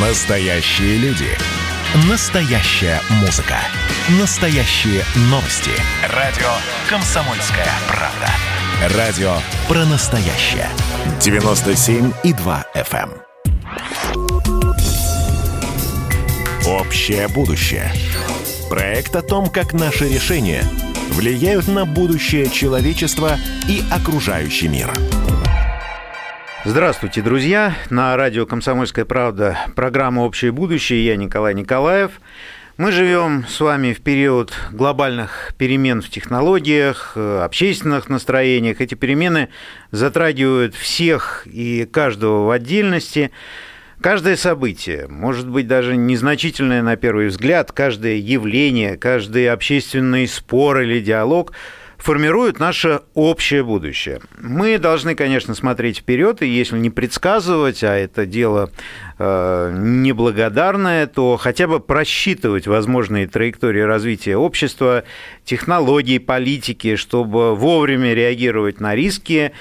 Настоящие люди. Настоящая музыка. Настоящие новости. Радио «Комсомольская правда». Радио про настоящее. 97,2 FM. эм. Общее будущее. Проект о том, как наши решения влияют на будущее человечества и окружающий мир. Здравствуйте, друзья! На радио «Комсомольская правда» программа «Общее будущее». Я Николай Николаев. Мы живем с вами в период глобальных перемен в технологиях, э, общественных настроениях. Эти перемены затрагивают всех и каждого в отдельности. Каждое событие, может быть даже незначительное на первый взгляд, каждое явление, каждый общественный спор или диалог – формируют наше общее будущее. Мы должны, конечно, смотреть вперед, и если не предсказывать, а это дело неблагодарное, то хотя бы просчитывать возможные траектории развития общества, технологий, политики, чтобы вовремя реагировать на риски,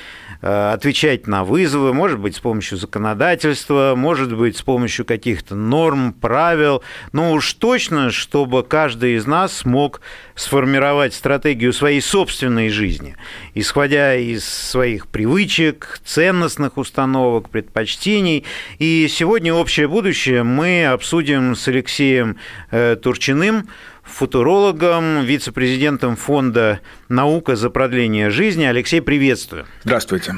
Э, отвечать на вызовы, может быть, с помощью законодательства, может быть, с помощью каких-то норм, правил, но уж точно, чтобы каждый из нас смог сформировать стратегию своей собственной жизни, исходя из своих привычек, ценностных установок, предпочтений. И сегодня общее будущее мы обсудим с Алексеем э, Турчиным, футурологом, вице-президентом фонда «Наука за продление жизни». Алексей, приветствую. Здравствуйте.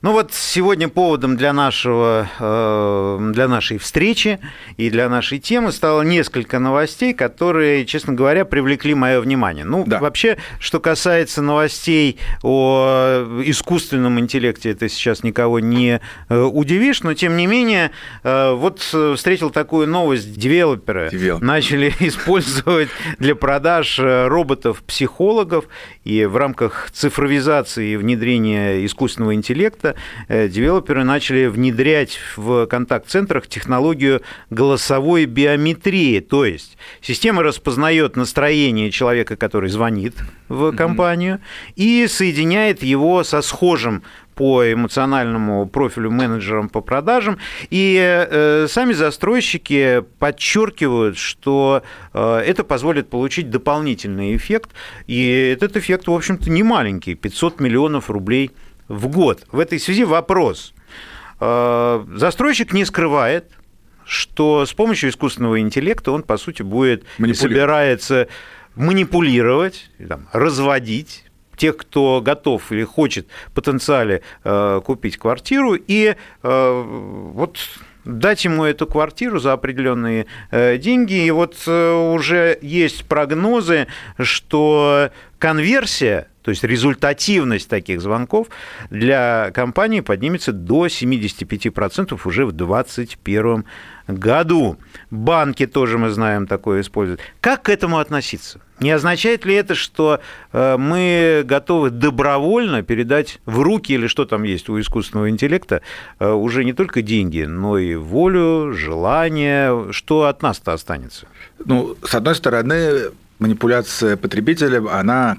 Ну вот сегодня поводом для, нашего, э, для нашей встречи и для нашей темы стало несколько новостей, которые, честно говоря, привлекли мое внимание. Ну, да. вообще, что касается новостей о искусственном интеллекте, это сейчас никого не э, удивишь, но тем не менее, э, вот встретил такую новость, девелоперы Девел. начали использовать для продаж роботов-психологов, и в рамках цифровизации и внедрения искусственного интеллекта проекта э, девелоперы начали внедрять в контакт-центрах технологию голосовой биометрии. То есть система распознает настроение человека, который звонит в компанию, mm-hmm. и соединяет его со схожим по эмоциональному профилю менеджерам по продажам. И э, сами застройщики подчеркивают, что э, это позволит получить дополнительный эффект. И этот эффект, в общем-то, не маленький 500 миллионов рублей в год. В этой связи вопрос. Э, застройщик не скрывает, что с помощью искусственного интеллекта он, по сути, будет собирается манипулировать, там, разводить тех, кто готов или хочет потенциале э, купить квартиру, и э, вот дать ему эту квартиру за определенные э, деньги. И вот э, уже есть прогнозы, что конверсия то есть результативность таких звонков для компании поднимется до 75% уже в 2021 году. Банки тоже, мы знаем, такое используют. Как к этому относиться? Не означает ли это, что э, мы готовы добровольно передать в руки, или что там есть у искусственного интеллекта, э, уже не только деньги, но и волю, желание? Что от нас-то останется? Ну, с одной стороны, манипуляция потребителем, она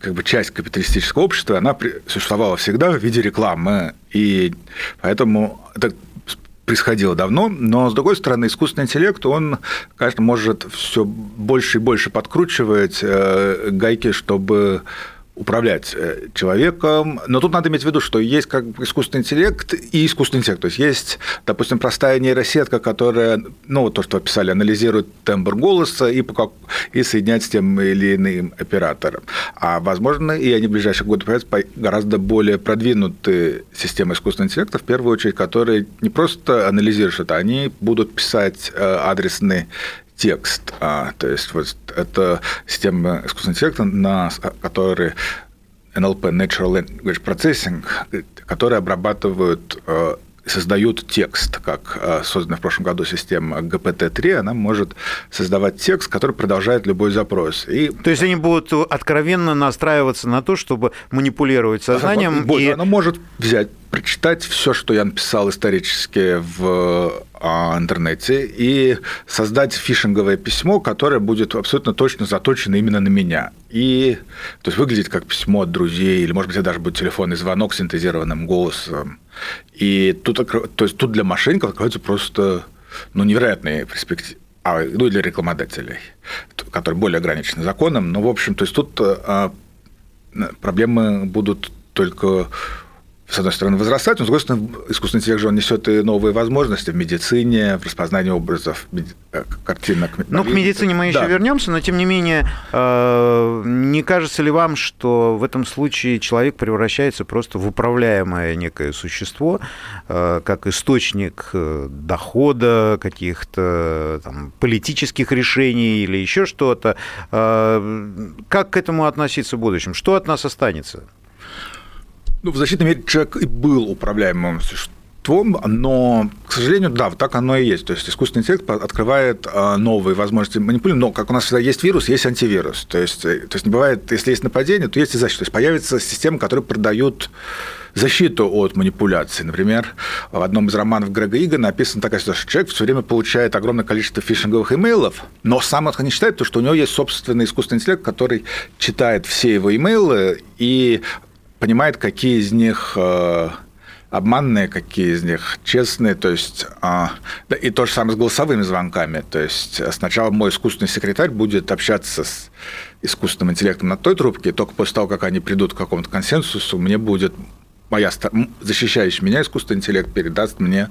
как бы часть капиталистического общества, она существовала всегда в виде рекламы, и поэтому это происходило давно, но с другой стороны, искусственный интеллект, он, конечно, может все больше и больше подкручивать э, гайки, чтобы управлять э, человеком. Но тут надо иметь в виду, что есть как искусственный интеллект и искусственный интеллект. То есть есть, допустим, простая нейросетка, которая, ну, вот то, что описали, анализирует тембр голоса и, как, и соединяет с тем или иным оператором. А, возможно, и они в ближайшие годы появятся гораздо более продвинутые системы искусственного интеллекта, в первую очередь, которые не просто анализируют что-то, они будут писать э, адресный текст. А, то есть вот это система искусственного интеллекта, на которой NLP, Natural Language Processing, которые обрабатывают э, создают текст, как э, созданная в прошлом году система GPT-3, она может создавать текст, который продолжает любой запрос. И... То есть они будут откровенно настраиваться на то, чтобы манипулировать сознанием. Она, и... она может взять, прочитать все, что я написал исторически в а, интернете и создать фишинговое письмо, которое будет абсолютно точно заточено именно на меня. И то есть выглядит как письмо от друзей, или, может быть, это даже будет телефонный звонок с синтезированным голосом. И тут, то есть тут для мошенников открываются просто ну, невероятные перспективы а, ну и для рекламодателей, которые более ограничены законом. Но, в общем, то есть тут а, проблемы будут только с одной стороны, возрастать, но, с другой стороны, искусственный интеллект же он несет и новые возможности в медицине, в распознании образов, э, картинок. Ну, к медицине мы еще да. вернемся, но, тем не менее, э, не кажется ли вам, что в этом случае человек превращается просто в управляемое некое существо, э, как источник дохода, каких-то там, политических решений или еще что-то? Как к этому относиться в будущем? Что от нас останется? Ну, в защитном мире человек и был управляемым существом, но, к сожалению, да, вот так оно и есть. То есть искусственный интеллект открывает а, новые возможности манипулирования, но как у нас всегда есть вирус, есть антивирус. То есть, э, то есть не бывает, если есть нападение, то есть и защита. То есть появится система, которая продают защиту от манипуляций. Например, в одном из романов Грега Ига написано такая ситуация, что человек все время получает огромное количество фишинговых имейлов, но сам их не читает, потому что у него есть собственный искусственный интеллект, который читает все его имейлы и понимает, какие из них э, обманные, какие из них честные, то есть а, и то же самое с голосовыми звонками, то есть сначала мой искусственный секретарь будет общаться с искусственным интеллектом на той трубке, и только после того, как они придут к какому-то консенсусу, мне будет моя защищающий меня искусственный интеллект передаст мне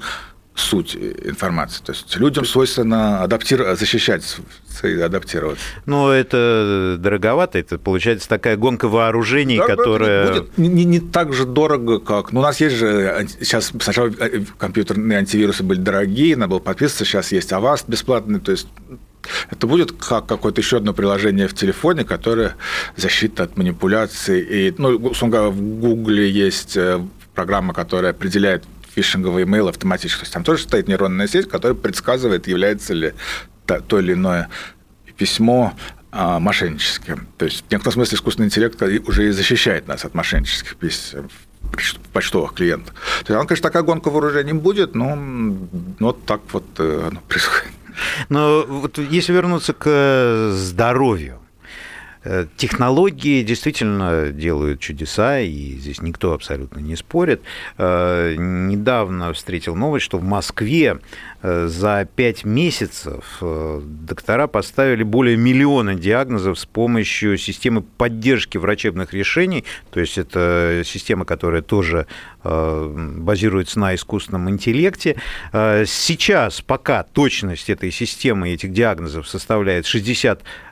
суть информации. То есть людям свойственно адаптировать, защищать и адаптироваться. Но это дороговато, это получается такая гонка вооружений, да, которая... Будет не, не так же дорого, как... Ну, у нас есть же... Сейчас сначала э, компьютерные антивирусы были дорогие, надо было подписываться, сейчас есть Avast бесплатный, то есть это будет как какое-то еще одно приложение в телефоне, которое защита от манипуляций. И, ну, в Гугле есть э, программа, которая определяет фишинговый имейл автоматически. То есть там тоже стоит нейронная сеть, которая предсказывает, является ли то или иное письмо а, мошенническим. То есть в некотором смысле искусственный интеллект уже и защищает нас от мошеннических писем почтовых клиентов. То есть, он, конечно, такая гонка вооружений будет, но, вот так вот э, оно происходит. Но вот если вернуться к здоровью, Э, технологии действительно делают чудеса, и здесь никто абсолютно не спорит. Э, недавно встретил новость, что в Москве э, за пять месяцев доктора поставили более миллиона диагнозов с помощью системы поддержки врачебных решений. То есть это система, которая тоже базируется на искусственном интеллекте. Сейчас пока точность этой системы, этих диагнозов составляет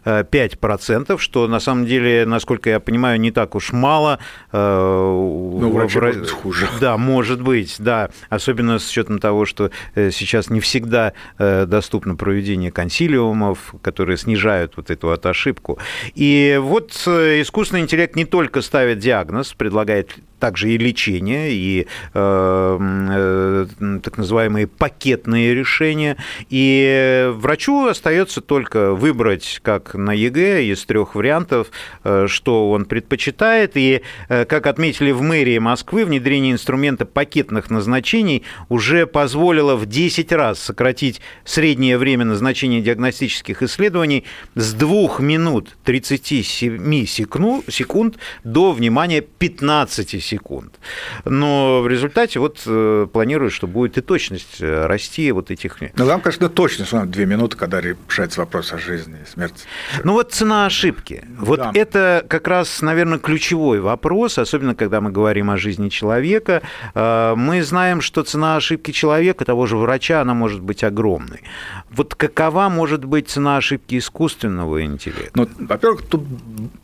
65%, что на самом деле, насколько я понимаю, не так уж мало. Э, ну, врачи в... может хуже. Да, может быть, да. Особенно с учетом того, что э, сейчас не всегда э, доступно проведение консилиумов, которые снижают вот эту вот ошибку. И вот искусственный интеллект не только ставит диагноз, предлагает также и лечение, и э, э, так называемые пакетные решения. И врачу остается только выбрать, как на ЕГЭ, из трех вариантов, э, что он предпочитает. И, э, как отметили в мэрии Москвы, внедрение инструмента пакетных назначений уже позволило в 10 раз сократить среднее время назначения диагностических исследований с 2 минут 37 секунд до, внимания, 15 секунд. Но в результате вот э, планируют, что будет и точность э, расти вот этих... Ну, там, конечно, точность, две минуты, когда решается вопрос о жизни и смерти. Ну, вот цена ошибки. Вот да. это как раз, наверное, ключевой вопрос, особенно когда мы говорим о жизни человека. Э, мы знаем, что цена ошибки человека, того же врача, она может быть огромной. Вот какова может быть цена ошибки искусственного интеллекта? Ну, во-первых, тут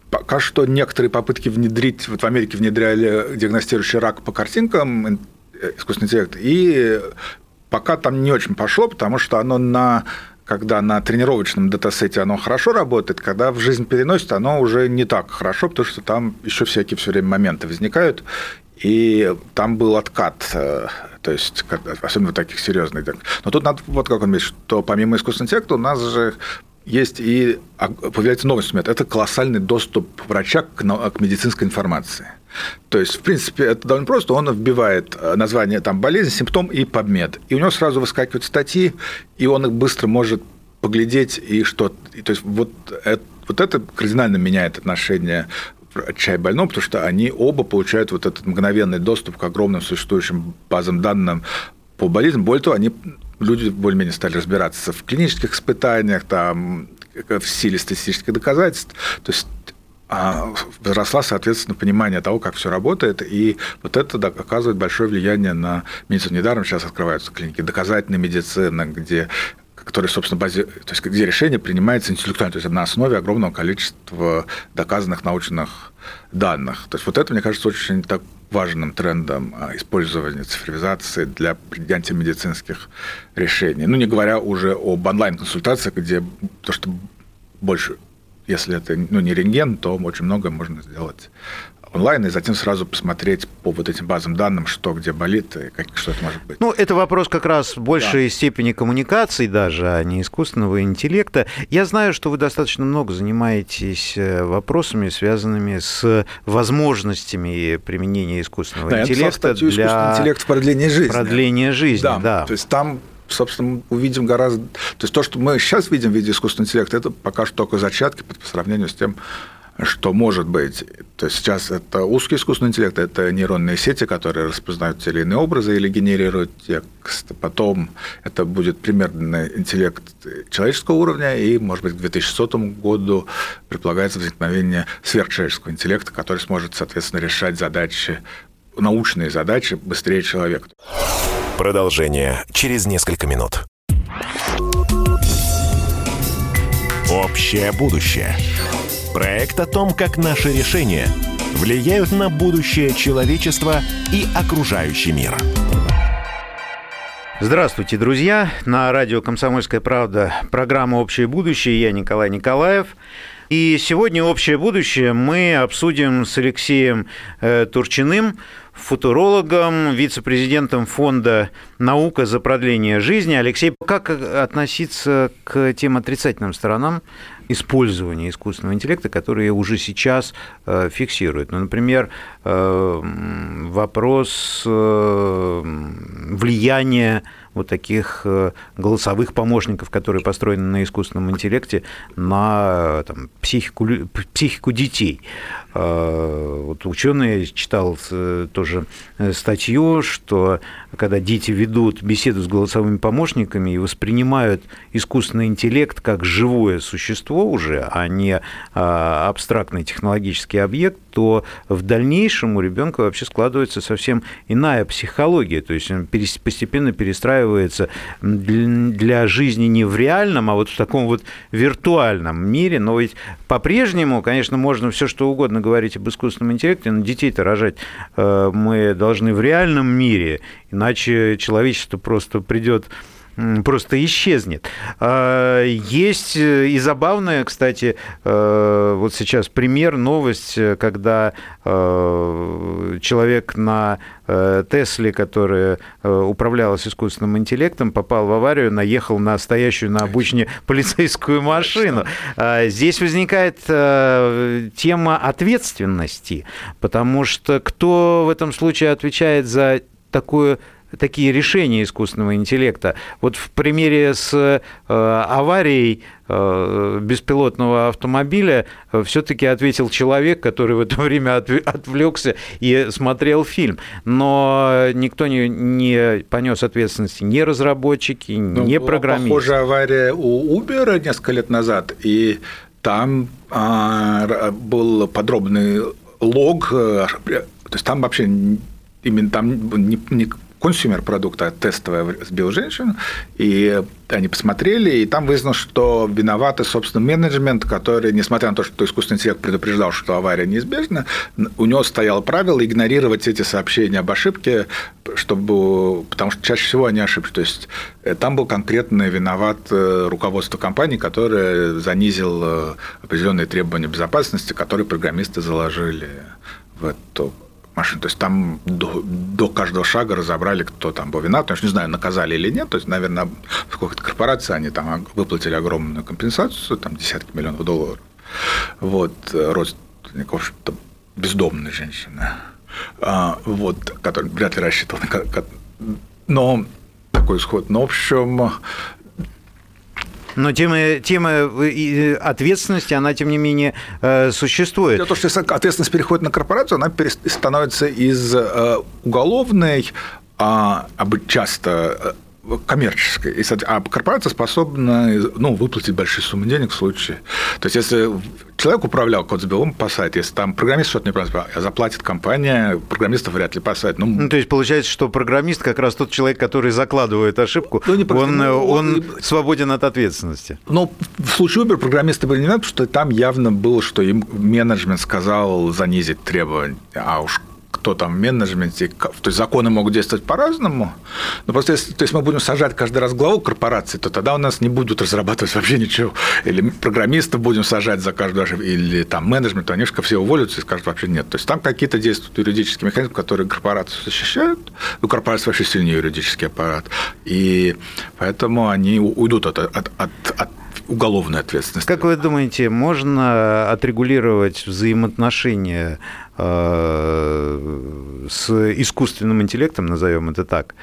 пока что некоторые попытки внедрить, вот в Америке внедряли диагностирующий рак по картинкам э, искусственный интеллект, и пока там не очень пошло, потому что оно на когда на тренировочном датасете оно хорошо работает, когда в жизнь переносит, оно уже не так хорошо, потому что там еще всякие все время моменты возникают, и там был откат, э, то есть особенно в таких серьезных. Но тут надо вот как он говорит, что помимо искусственного интеллекта у нас же есть и а, появляется новый инструмент. Это колоссальный доступ врача к, к медицинской информации. То есть, в принципе, это довольно просто. Он вбивает э, название там, болезни, симптом и подмет. И у него сразу выскакивают статьи, и он их быстро может поглядеть и что. То есть, вот это, вот это кардинально меняет отношение и больного, потому что они оба получают вот этот мгновенный доступ к огромным существующим базам данных по болезням. Более того, они люди более-менее стали разбираться в клинических испытаниях, там, в силе статистических доказательств. То есть возросла, соответственно, понимание того, как все работает, и вот это оказывает большое влияние на медицину. Недаром сейчас открываются клиники доказательной медицины, где которые, собственно, бази... то есть где решение принимается интеллектуально, то есть на основе огромного количества доказанных научных данных. То есть вот это, мне кажется, очень так важным трендом а, использования цифровизации для принятия медицинских решений. Ну, не говоря уже об онлайн-консультациях, где то, что больше, если это ну, не рентген, то очень много можно сделать онлайн и затем сразу посмотреть по вот этим базам данным, что где болит и как, что это может быть. Ну, это вопрос как раз большей да. степени коммуникации даже, а не искусственного интеллекта. Я знаю, что вы достаточно много занимаетесь э, вопросами, связанными с возможностями применения искусственного да, интеллекта я для искусственный интеллект в продлении жизни. Продления жизни, да. да. То есть там собственно, увидим гораздо... То есть то, что мы сейчас видим в виде искусственного интеллекта, это пока что только зачатки по сравнению с тем, что может быть. То есть сейчас это узкий искусственный интеллект, это нейронные сети, которые распознают те или иные образы или генерируют текст. Потом это будет примерный интеллект человеческого уровня, и, может быть, к 2100 году предполагается возникновение сверхчеловеческого интеллекта, который сможет, соответственно, решать задачи, научные задачи быстрее человека. Продолжение через несколько минут. Общее будущее. Проект о том, как наши решения влияют на будущее человечества и окружающий мир. Здравствуйте, друзья! На радио «Комсомольская правда» программа «Общее будущее». Я Николай Николаев. И сегодня «Общее будущее» мы обсудим с Алексеем э, Турчиным, футурологом, вице-президентом фонда «Наука за продление жизни». Алексей, как относиться к тем отрицательным сторонам использования искусственного интеллекта, которые уже сейчас э, фиксируют. Ну, например, вопрос э, влияния вот таких э, голосовых помощников, которые построены на искусственном интеллекте, на там, психику, психику детей. Э, вот ученый читал э, тоже статью, что когда дети ведут беседу с голосовыми помощниками и воспринимают искусственный интеллект как живое существо уже, а не а, абстрактный технологический объект, то в дальнейшем у ребенка вообще складывается совсем иная психология, то есть он постепенно перестраивается для жизни не в реальном, а вот в таком вот виртуальном мире, но ведь по-прежнему, конечно, можно все что угодно говорить об искусственном интеллекте, но детей-то рожать э, мы должны в реальном мире, иначе человечество просто придет просто исчезнет. А, есть э, и забавная, кстати, э, вот сейчас пример, новость, когда э, человек на Тесле, которая управлялась искусственным интеллектом, попал в аварию, наехал на стоящую на обочине полицейскую машину. А, здесь возникает тема ответственности, потому что кто в этом случае отвечает за такую такие решения искусственного интеллекта. Вот в примере с э, аварией э, беспилотного автомобиля э, все-таки ответил человек, который в это время отвлекся и смотрел фильм. Но никто не, не понес ответственности ни разработчики, ну, ни программисты. Похожая авария у Uber несколько лет назад, и там а, был подробный лог, то есть там вообще именно там не, не консюмер-продукта тестовая сбил женщину, и они посмотрели, и там выяснилось, что виноваты, собственно, менеджмент, который, несмотря на то, что искусственный интеллект предупреждал, что авария неизбежна, у него стояло правило игнорировать эти сообщения об ошибке, чтобы, потому что чаще всего они ошибки. То есть э, там был конкретно виноват э, руководство компании, которое занизило определенные требования безопасности, которые программисты заложили в эту машин. То есть там до, до каждого шага разобрали, кто там был виноват. Я не знаю, наказали или нет. То есть, наверное, в какой-то корпорации они там выплатили огромную компенсацию, там десятки миллионов долларов. Вот, родственников, в общем-то, бездомная женщина. Вот, который вряд ли рассчитывал на... Но такой исход. Но, в общем, но тема, тема ответственности, она, тем не менее, э, существует. Дело в что ответственность переходит на корпорацию, она становится из э, уголовной, а часто коммерческой. А корпорация способна ну, выплатить большие суммы денег в случае. То есть, если человек управлял Кодсбеллом по сайту, если там программист что-то не правильно заплатит компания, программистов вряд ли посадит. Ну, ну, то есть, получается, что программист как раз тот человек, который закладывает ошибку, ну, не он, он и... свободен от ответственности. Ну, в случае Uber программисты были не надо, потому что там явно было, что им менеджмент сказал занизить требования, а уж кто там в менеджменте, то есть законы могут действовать по-разному, но просто если то есть мы будем сажать каждый раз главу корпорации, то тогда у нас не будут разрабатывать вообще ничего. Или программистов будем сажать за каждую ошибку, или там менеджмент, они же все уволятся и скажут вообще нет. То есть там какие-то действуют юридические механизмы, которые корпорацию защищают. Ну, корпорация вообще сильнее юридический аппарат. И поэтому они уйдут от, от, от, от уголовной ответственности. Как вы думаете, можно отрегулировать взаимоотношения с искусственным интеллектом, назовем это так,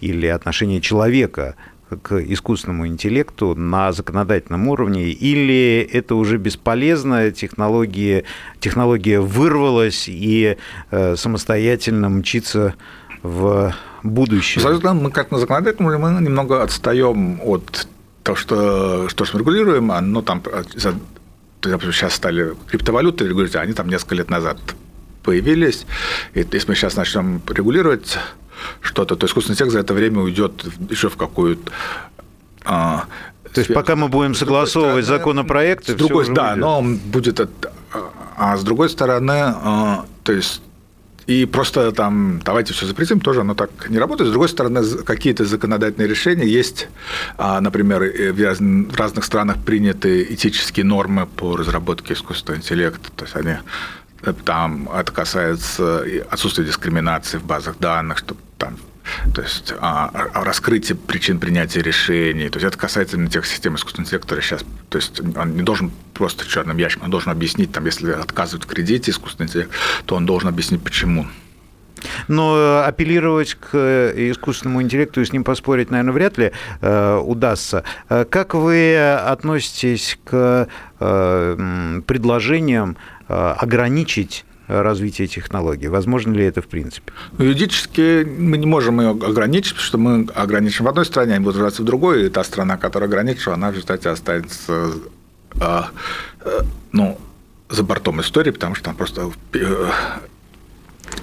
или отношение человека к искусственному интеллекту на законодательном уровне, или это уже бесполезно, технология, технология вырвалась и э, самостоятельно мчится в будущее? Мы как на законодательном уровне мы немного отстаем от то, что, что мы регулируем, оно там сейчас стали криптовалюты регулировать, а они там несколько лет назад появились. И если мы сейчас начнем регулировать что-то, то искусственный интеллект за это время уйдет еще в какую-то а, то есть пока мы будем согласовывать стороны, законопроекты, с другой, да, будет. но он будет, а с другой стороны, а, то есть и просто там давайте все запретим, тоже оно так не работает. С другой стороны, какие-то законодательные решения есть, а, например, в разных странах приняты этические нормы по разработке искусственного интеллекта, то есть они там это касается отсутствия дискриминации в базах данных, чтобы там то есть о, о раскрытии причин принятия решений. То есть это касается именно тех систем искусственного интеллекта, которые сейчас, то есть он не должен просто черным ящиком, он должен объяснить, там, если отказывают в кредите искусственный интеллект, то он должен объяснить, почему. Но э, апеллировать к э, искусственному интеллекту и с ним поспорить, наверное, вряд ли э, удастся. Как вы относитесь к э, предложениям э, ограничить развития технологий. Возможно ли это в принципе? Ну, юридически мы не можем ее ограничить, потому что мы ограничим в одной стране, они будут развиваться в другой, и та страна, которая ограничила, она в результате останется ну, за бортом истории, потому что там просто э,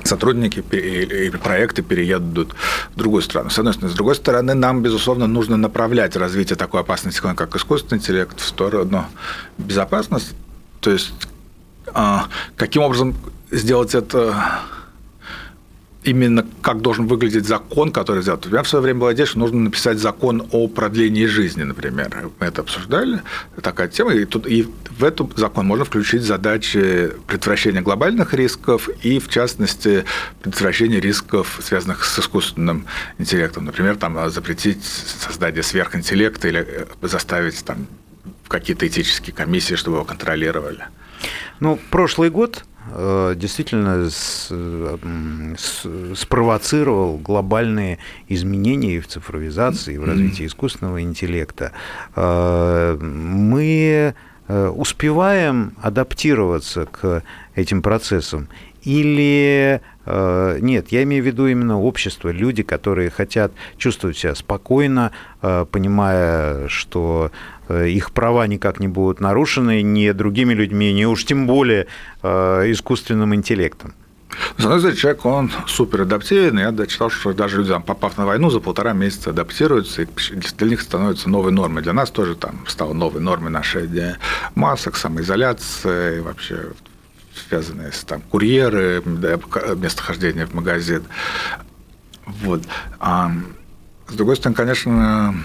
сотрудники или проекты переедут в другую страну. С одной стороны. С другой стороны, нам, безусловно, нужно направлять развитие такой опасности, как искусственный интеллект, в сторону безопасности. То есть а, каким образом сделать это именно как должен выглядеть закон, который сделать. У меня в свое время была идея, что нужно написать закон о продлении жизни, например. Мы это обсуждали, такая тема, и, тут, и в этот закон можно включить задачи предотвращения глобальных рисков и, в частности, предотвращения рисков, связанных с искусственным интеллектом. Например, там, запретить создание сверхинтеллекта или заставить там, какие-то этические комиссии, чтобы его контролировали. Ну, прошлый год э, действительно спровоцировал глобальные изменения в цифровизации, в развитии искусственного интеллекта. Э, мы э, успеваем адаптироваться к этим процессам или нет, я имею в виду именно общество, люди, которые хотят чувствовать себя спокойно, понимая, что Э, их права никак не будут нарушены ни другими людьми, ни уж тем более э, искусственным интеллектом. Стороны, человек, он супер адаптивный. Я дочитал, что даже люди, попав на войну, за полтора месяца адаптируются, и для них становится новой нормой. Для нас тоже там стала новой нормой наша идея масок, самоизоляция, и вообще связанные с там, курьеры, местохождение в магазин. Вот. А с другой стороны, конечно,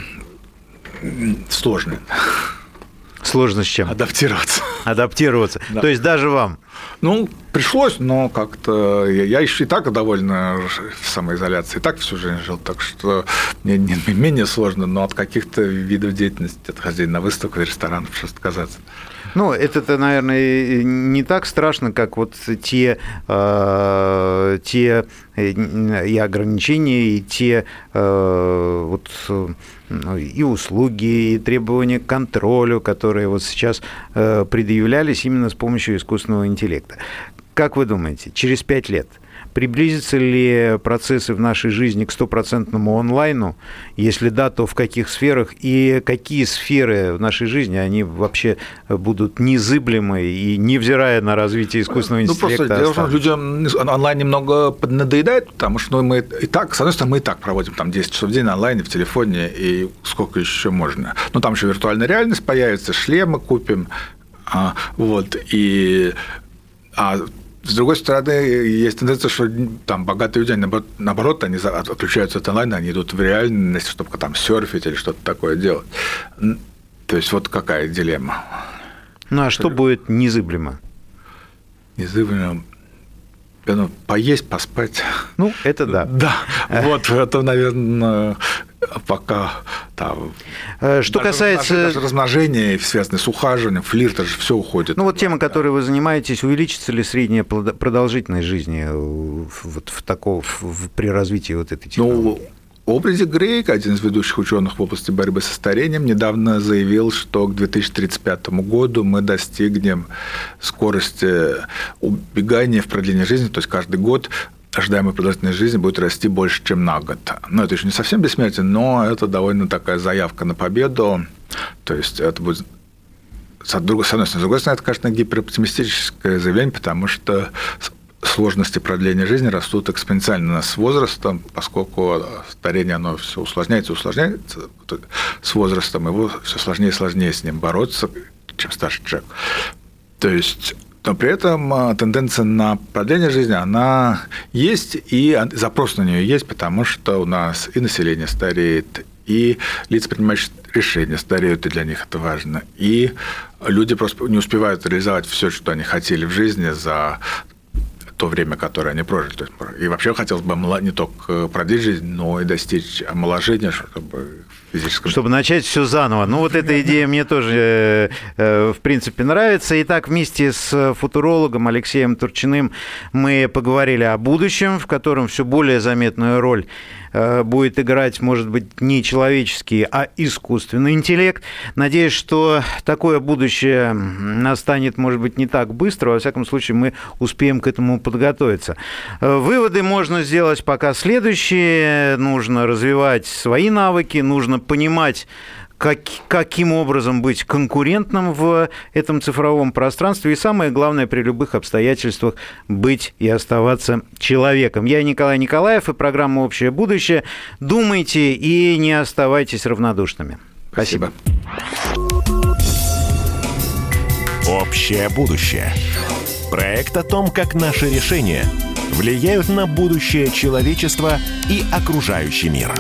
сложно. Сложно с чем? Адаптироваться. Адаптироваться. Да. То есть даже вам? Ну, пришлось, но как-то я, я еще и так довольно в самоизоляции, и так всю жизнь жил, так что мне не, менее сложно, но от каких-то видов деятельности, от хождения на выставку, ресторанов, просто отказаться. Ну, это, наверное, не так страшно, как вот те, э, те э, и ограничения, и те э, вот ну, и услуги, и требования к контролю, которые вот сейчас предъявлялись именно с помощью искусственного интеллекта. Как вы думаете, через пять лет Приблизятся ли процессы в нашей жизни к стопроцентному онлайну? Если да, то в каких сферах? И какие сферы в нашей жизни, они вообще будут незыблемы и невзирая на развитие искусственного интеллекта? Ну, просто дело в том, людям онлайн немного надоедает, потому что мы и так, с одной стороны, мы и так проводим там 10 часов в день на онлайне, в телефоне, и сколько еще можно. Ну, там еще виртуальная реальность появится, шлемы купим, а, вот, и а с другой стороны, есть тенденция, что там богатые люди, наоборот, наоборот, они отключаются от онлайна, они идут в реальность, чтобы там серфить или что-то такое делать. То есть вот какая дилемма. Ну а что будет незыблемо? Незыблемо ну, поесть, поспать. Ну, это да. Да, вот это, наверное, пока там. Э, что даже, касается даже размножения, связанное с ухаживанием, флирт, же все уходит. Ну вот тема, которой вы занимаетесь, увеличится ли средняя продолжительность жизни вот в такого в, при развитии вот этой технологии? Ну, Образе Грейк, один из ведущих ученых в области борьбы со старением, недавно заявил, что к 2035 году мы достигнем скорости убегания в продлении жизни, то есть каждый год ожидаемая продолжительность жизни будет расти больше, чем на год. Ну, это еще не совсем бессмертие, но это довольно такая заявка на победу. То есть это будет с одной стороны, с другой стороны, это, конечно, гипероптимистическое заявление, потому что сложности продления жизни растут экспоненциально с возрастом, поскольку старение оно все усложняется, усложняется с возрастом, его все сложнее и сложнее с ним бороться, чем старше человек. То есть но при этом а, тенденция на продление жизни, она есть, и запрос на нее есть, потому что у нас и население стареет, и лица, принимающие решения, стареют, и для них это важно. И люди просто не успевают реализовать все, что они хотели в жизни за то время, которое они прожили. И вообще хотелось бы не только продлить жизнь, но и достичь омоложения, чтобы физическом... Чтобы начать все заново. Ну, вот эта идея мне тоже, э, в принципе, нравится. Итак, вместе с футурологом Алексеем Турчиным мы поговорили о будущем, в котором все более заметную роль Э, будет играть, может быть, не человеческий, а искусственный интеллект. Надеюсь, что такое будущее настанет, может быть, не так быстро. Во всяком случае, мы успеем к этому подготовиться. Э, выводы можно сделать пока следующие. Нужно развивать свои навыки, нужно понимать, как, каким образом быть конкурентным в этом цифровом пространстве и самое главное при любых обстоятельствах быть и оставаться человеком. Я Николай Николаев и программа «Общее будущее». Думайте и не оставайтесь равнодушными. Спасибо. «Общее будущее». Проект о том, как наши решения влияют на будущее человечества и окружающий мир.